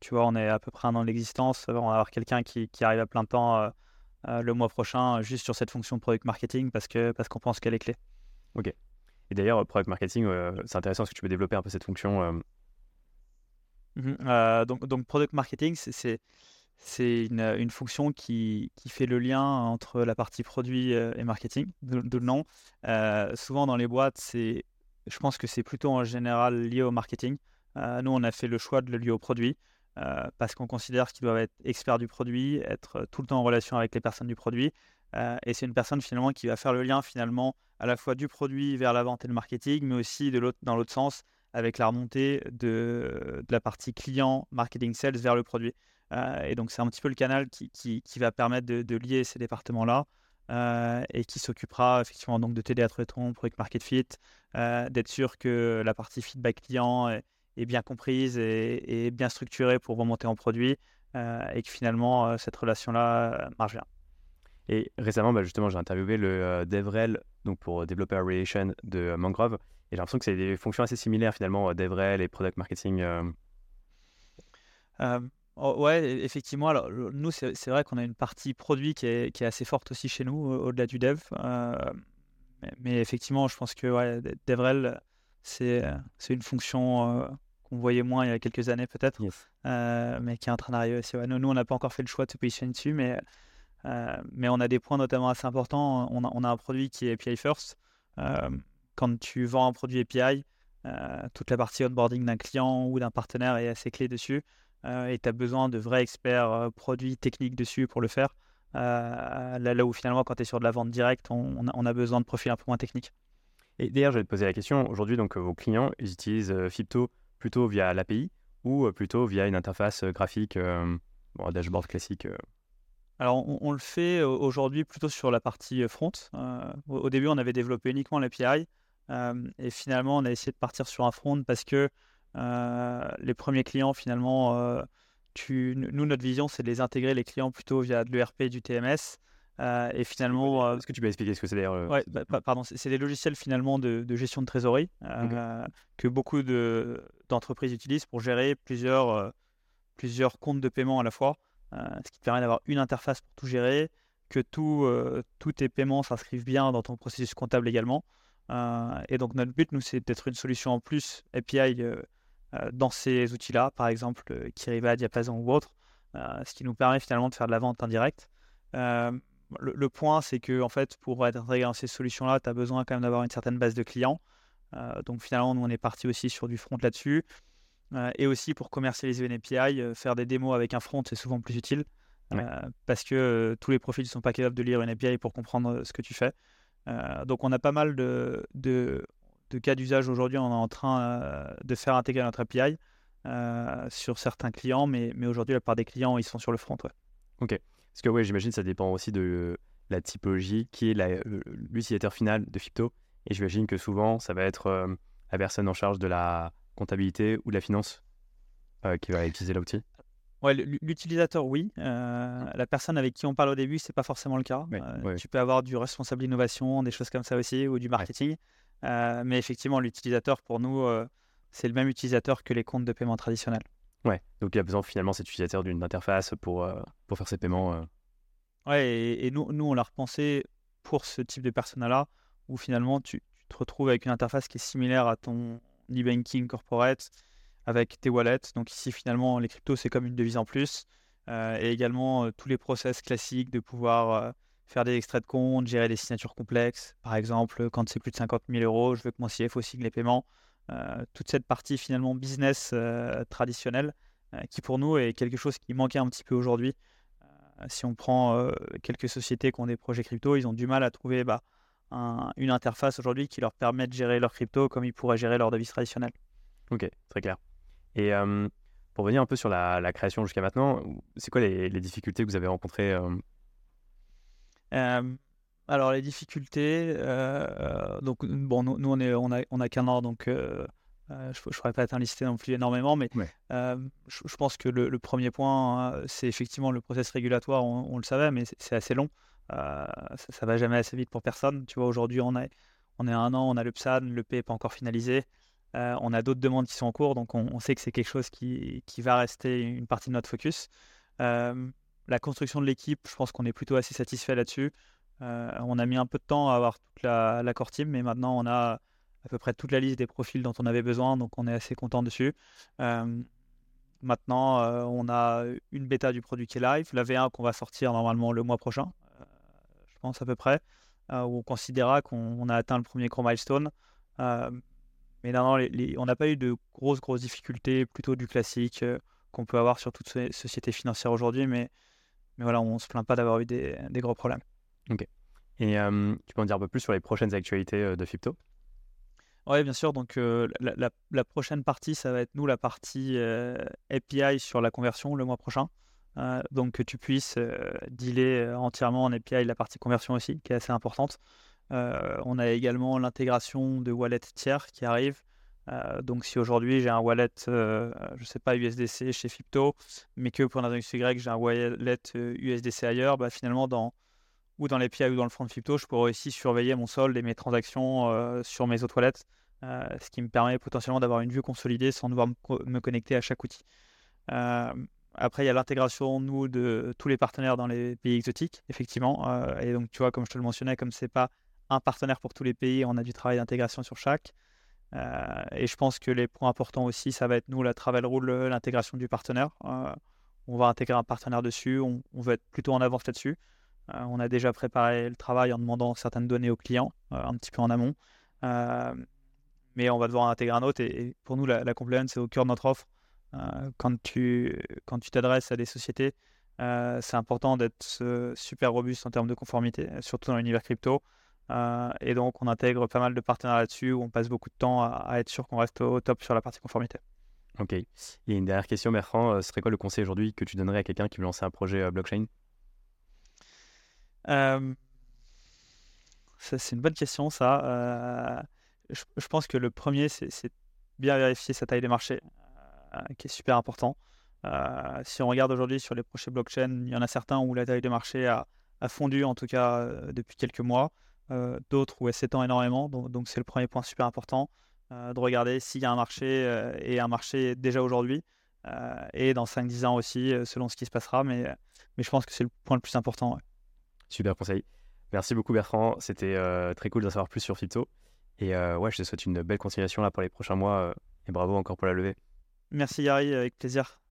Tu, vois, on est à peu près un an l'existence. On va avoir quelqu'un qui, qui, arrive à plein temps le mois prochain juste sur cette fonction product marketing parce que parce qu'on pense qu'elle est clé. Ok. Et d'ailleurs, product marketing, c'est intéressant parce que tu peux développer un peu cette fonction Mmh donc, donc, product marketing, c'est c'est une, fonction qui, fait le lien entre la partie produit et marketing, de, le nom. souvent dans les boîtes, c'est, je pense que c'est plutôt en général lié au marketing. nous, on a fait le choix de le lier au produit parce qu'on considère qu'ils doivent être experts du produit, être tout le temps en relation avec les personnes du produit. et c'est une personne finalement qui va faire le lien finalement à la fois du produit vers la vente et le marketing, mais aussi dans l'autre sens avec la remontée de, la partie client, marketing, sales vers le produit. Euh, et donc, c'est un petit peu le canal qui, qui, qui va permettre de, de lier ces départements-là euh, et qui s'occupera effectivement donc de t'aider à trouver ton product market fit, euh, d'être sûr que la partie feedback client est, bien comprise et, et, bien structurée pour remonter en produit et que finalement cette relation-là marche bien. Et récemment, bah, justement, j'ai interviewé le DevRel donc pour Developer Relation de Mangrove et j'ai l'impression que c'est des fonctions assez similaires finalement, DevRel et Product Marketing. Euh. Euh, oh, ouais, e, effectivement. Alors, nous, c'est vrai qu'on a une partie produit qui est, qui est, assez forte aussi chez nous, au-delà du dev. mais, effectivement, je pense que ouais, DevRel, c'est une fonction qu'on voyait moins il y a quelques années peut-être, mais qui est en train d'arriver aussi. Ouais, nous, nous, on n'a pas encore fait le choix de se positionner dessus, mais, mais on a des points notamment assez importants. On a, on a un produit qui est API First quand tu vends un produit API, euh, toute la partie onboarding d'un client ou d'un partenaire est assez clé dessus. Euh, et tu as besoin de vrais experts euh, produits techniques dessus pour le faire. Là, là, où finalement, quand tu es sur de la vente directe, on, a, besoin de profils un peu moins techniques. Et d'ailleurs, je vais te poser la question. Aujourd'hui, donc vos clients, ils utilisent Fipto plutôt via l'API ou plutôt via une interface graphique, bon, un dashboard classique alors, on, le fait aujourd'hui plutôt sur la partie front. au, début, on avait développé uniquement l'API et finalement, on a essayé de partir sur un front parce que les premiers clients, finalement, tu, nous, notre vision, c'est de les intégrer, les clients, plutôt via de l'ERP et du TMS. et finalement. Est-ce que tu peux expliquer ce que c'est d'ailleurs Ouais, bah, pardon, c'est des logiciels finalement de, gestion de trésorerie que beaucoup d'entreprises utilisent pour gérer plusieurs, plusieurs comptes de paiement à la fois, ce qui te permet d'avoir une interface pour tout gérer, que tout, tous tes paiements s'inscrivent bien dans ton processus comptable également. Euh, et donc notre but, nous, c'est d'être une solution en plus API euh, euh, dans ces outils-là, par exemple Kiriba, Diapason ou autre, ce qui nous permet finalement de faire de la vente indirecte. Le, point, c'est que en fait, pour être intégré dans ces solutions-là, tu as besoin quand même d'avoir une certaine base de clients. donc finalement, nous, on est parti aussi sur du front là-dessus. et aussi pour commercialiser une API, faire des démos avec un front, c'est souvent plus utile. parce que tous les profils ne sont pas capables de lire une API pour comprendre ce que tu fais. Euh, donc on a pas mal de, de, cas d'usage aujourd'hui. On est en train euh, de faire intégrer notre API euh, sur certains clients, mais, mais aujourd'hui la plupart des clients ils sont sur le front. Ouais. Ok. Parce que ouais, j'imagine ça dépend aussi de la typologie qui est l'utilisateur final de Fipto. Et j'imagine que souvent ça va être la personne en charge de la comptabilité ou de la finance qui va utiliser l'outil. Ouais, l'utilisateur, oui. Euh, la personne avec qui on parle au début, c'est pas forcément le cas. Euh, tu peux avoir du responsable d'innovation, des choses comme ça aussi, ou du marketing. Euh, mais effectivement, l'utilisateur, pour nous, c'est le même utilisateur que les comptes de paiement traditionnels. Ouais, donc il y a besoin finalement cet utilisateur d'une interface pour, pour faire ses paiements. Ouais, et, nous, nous, on l'a repensé pour ce type de persona-là, où finalement tu, tu, te retrouves avec une interface qui est similaire à ton e-banking corporate, avec tes wallets. Donc ici, finalement, les cryptos, c'est comme une devise en plus. Euh, et également euh, tous les process classiques de pouvoir euh, faire des extraits de compte, gérer des signatures complexes. Par exemple, quand c'est plus de 50 000 euros, je veux que mon CFO signe les paiements. toute cette partie finalement business traditionnelle qui pour nous est quelque chose qui manquait un petit peu aujourd'hui. si on prend quelques sociétés qui ont des projets crypto, ils ont du mal à trouver bah, une interface aujourd'hui qui leur permet de gérer leur crypto comme ils pourraient gérer leur devise traditionnelle. Ok, très clair. Et pour revenir un peu sur la, création jusqu'à maintenant, c'est quoi les, difficultés que vous avez rencontrées Alors les difficultés, donc bon, nous, on est, on a, on a qu'un an, donc je ne pourrais pas t'inlister non plus énormément, mais je, pense que le, premier point, hein, c'est effectivement le process régulatoire. On, le savait, mais c'est assez long. ça, ne va jamais assez vite pour personne. Tu vois, aujourd'hui, on, on est à un an, on a le PSAN, le P n'est pas encore finalisé. Euh, on a d'autres demandes qui sont en cours, donc on, sait que c'est quelque chose qui, va rester une partie de notre focus. Euh, la construction de l'équipe, je pense qu'on est plutôt assez satisfait là-dessus. Euh, on a mis un peu de temps à avoir toute la, core team, mais maintenant on a à peu près toute la liste des profils dont on avait besoin, donc on est assez content dessus. maintenant, on a une bêta du produit qui est live, la V1 qu'on va sortir normalement le mois prochain, je pense à peu près, où on considérera qu'on a atteint le premier gros milestone. mais non, on n'a pas eu de grosses, grosses difficultés, plutôt du classique qu'on peut avoir sur toutes ces sociétés financières aujourd'hui, mais, mais voilà, on ne se plaint pas d'avoir eu des, des, gros problèmes. Ok. Et tu peux en dire un peu plus sur les prochaines actualités de Fipto? Oui, bien sûr. Donc, la, prochaine partie, ça va être nous, la partie API sur la conversion le mois prochain. donc, que tu puisses dealer entièrement en API la partie conversion aussi, qui est assez importante. on a également l'intégration de wallet tiers qui arrive. Donc, si aujourd'hui j'ai un wallet, je ne sais pas, USDC chez Fipto, mais que pour un Y, j'ai un wallet USDC ailleurs, bah, finalement, dans ou dans l'API ou dans le front de Fipto, je pourrais aussi surveiller mon solde et mes transactions euh, sur mes autres wallets, euh, ce qui me permet potentiellement d'avoir une vue consolidée sans devoir me, connecter à chaque outil. Euh, après, il y a l'intégration, nous, de tous les partenaires dans les pays exotiques, effectivement. et donc, tu vois, comme je te le mentionnais, comme ce n'est pas un partenaire pour tous les pays, on a du travail d'intégration sur chaque. Et je pense que les points importants aussi, ça va être, nous, la travel rule, l'intégration du partenaire. on va intégrer un partenaire dessus, on, on va être plutôt en avance là-dessus. Euh, on a déjà préparé le travail en demandant certaines données aux clients, euh, un petit peu en amont. Euh, mais on va devoir intégrer un autre. Et, pour nous, la, compliance, c'est au cœur de notre offre. quand tu quand tu t'adresses à des sociétés, c'est important d'être super robuste en termes de conformité, surtout dans l'univers crypto. Et donc, on intègre pas mal de partenaires là-dessus où on passe beaucoup de temps à, être sûr qu'on reste au top sur la partie conformité. Ok. Et une dernière question, Bertrand. Ce serait quoi le conseil aujourd'hui que tu donnerais à quelqu'un qui veut lancer un projet blockchain? Euh, c'est une bonne question, ça. Euh, je, pense que le premier, c'est bien vérifier sa taille de marché, euh, qui est super important. si on regarde aujourd'hui sur les prochains blockchains, il y en a certains où la taille de marché a, fondu, en tout cas depuis quelques mois. D'autres où elle s'étend énormément. Donc, c'est le premier point super important de regarder s'il y a un marché et un marché déjà aujourd'hui. et dans 5-10 ans aussi, selon ce qui se passera. Mais, mais je pense que c'est le point le plus important. Super conseil. Merci beaucoup Bertrand, c'était euh, très cool d'en savoir plus sur Fito. Et euh, ouais, je te souhaite une belle continuation là pour les prochains mois. Euh, et bravo encore pour la levée. Merci Yari, avec plaisir.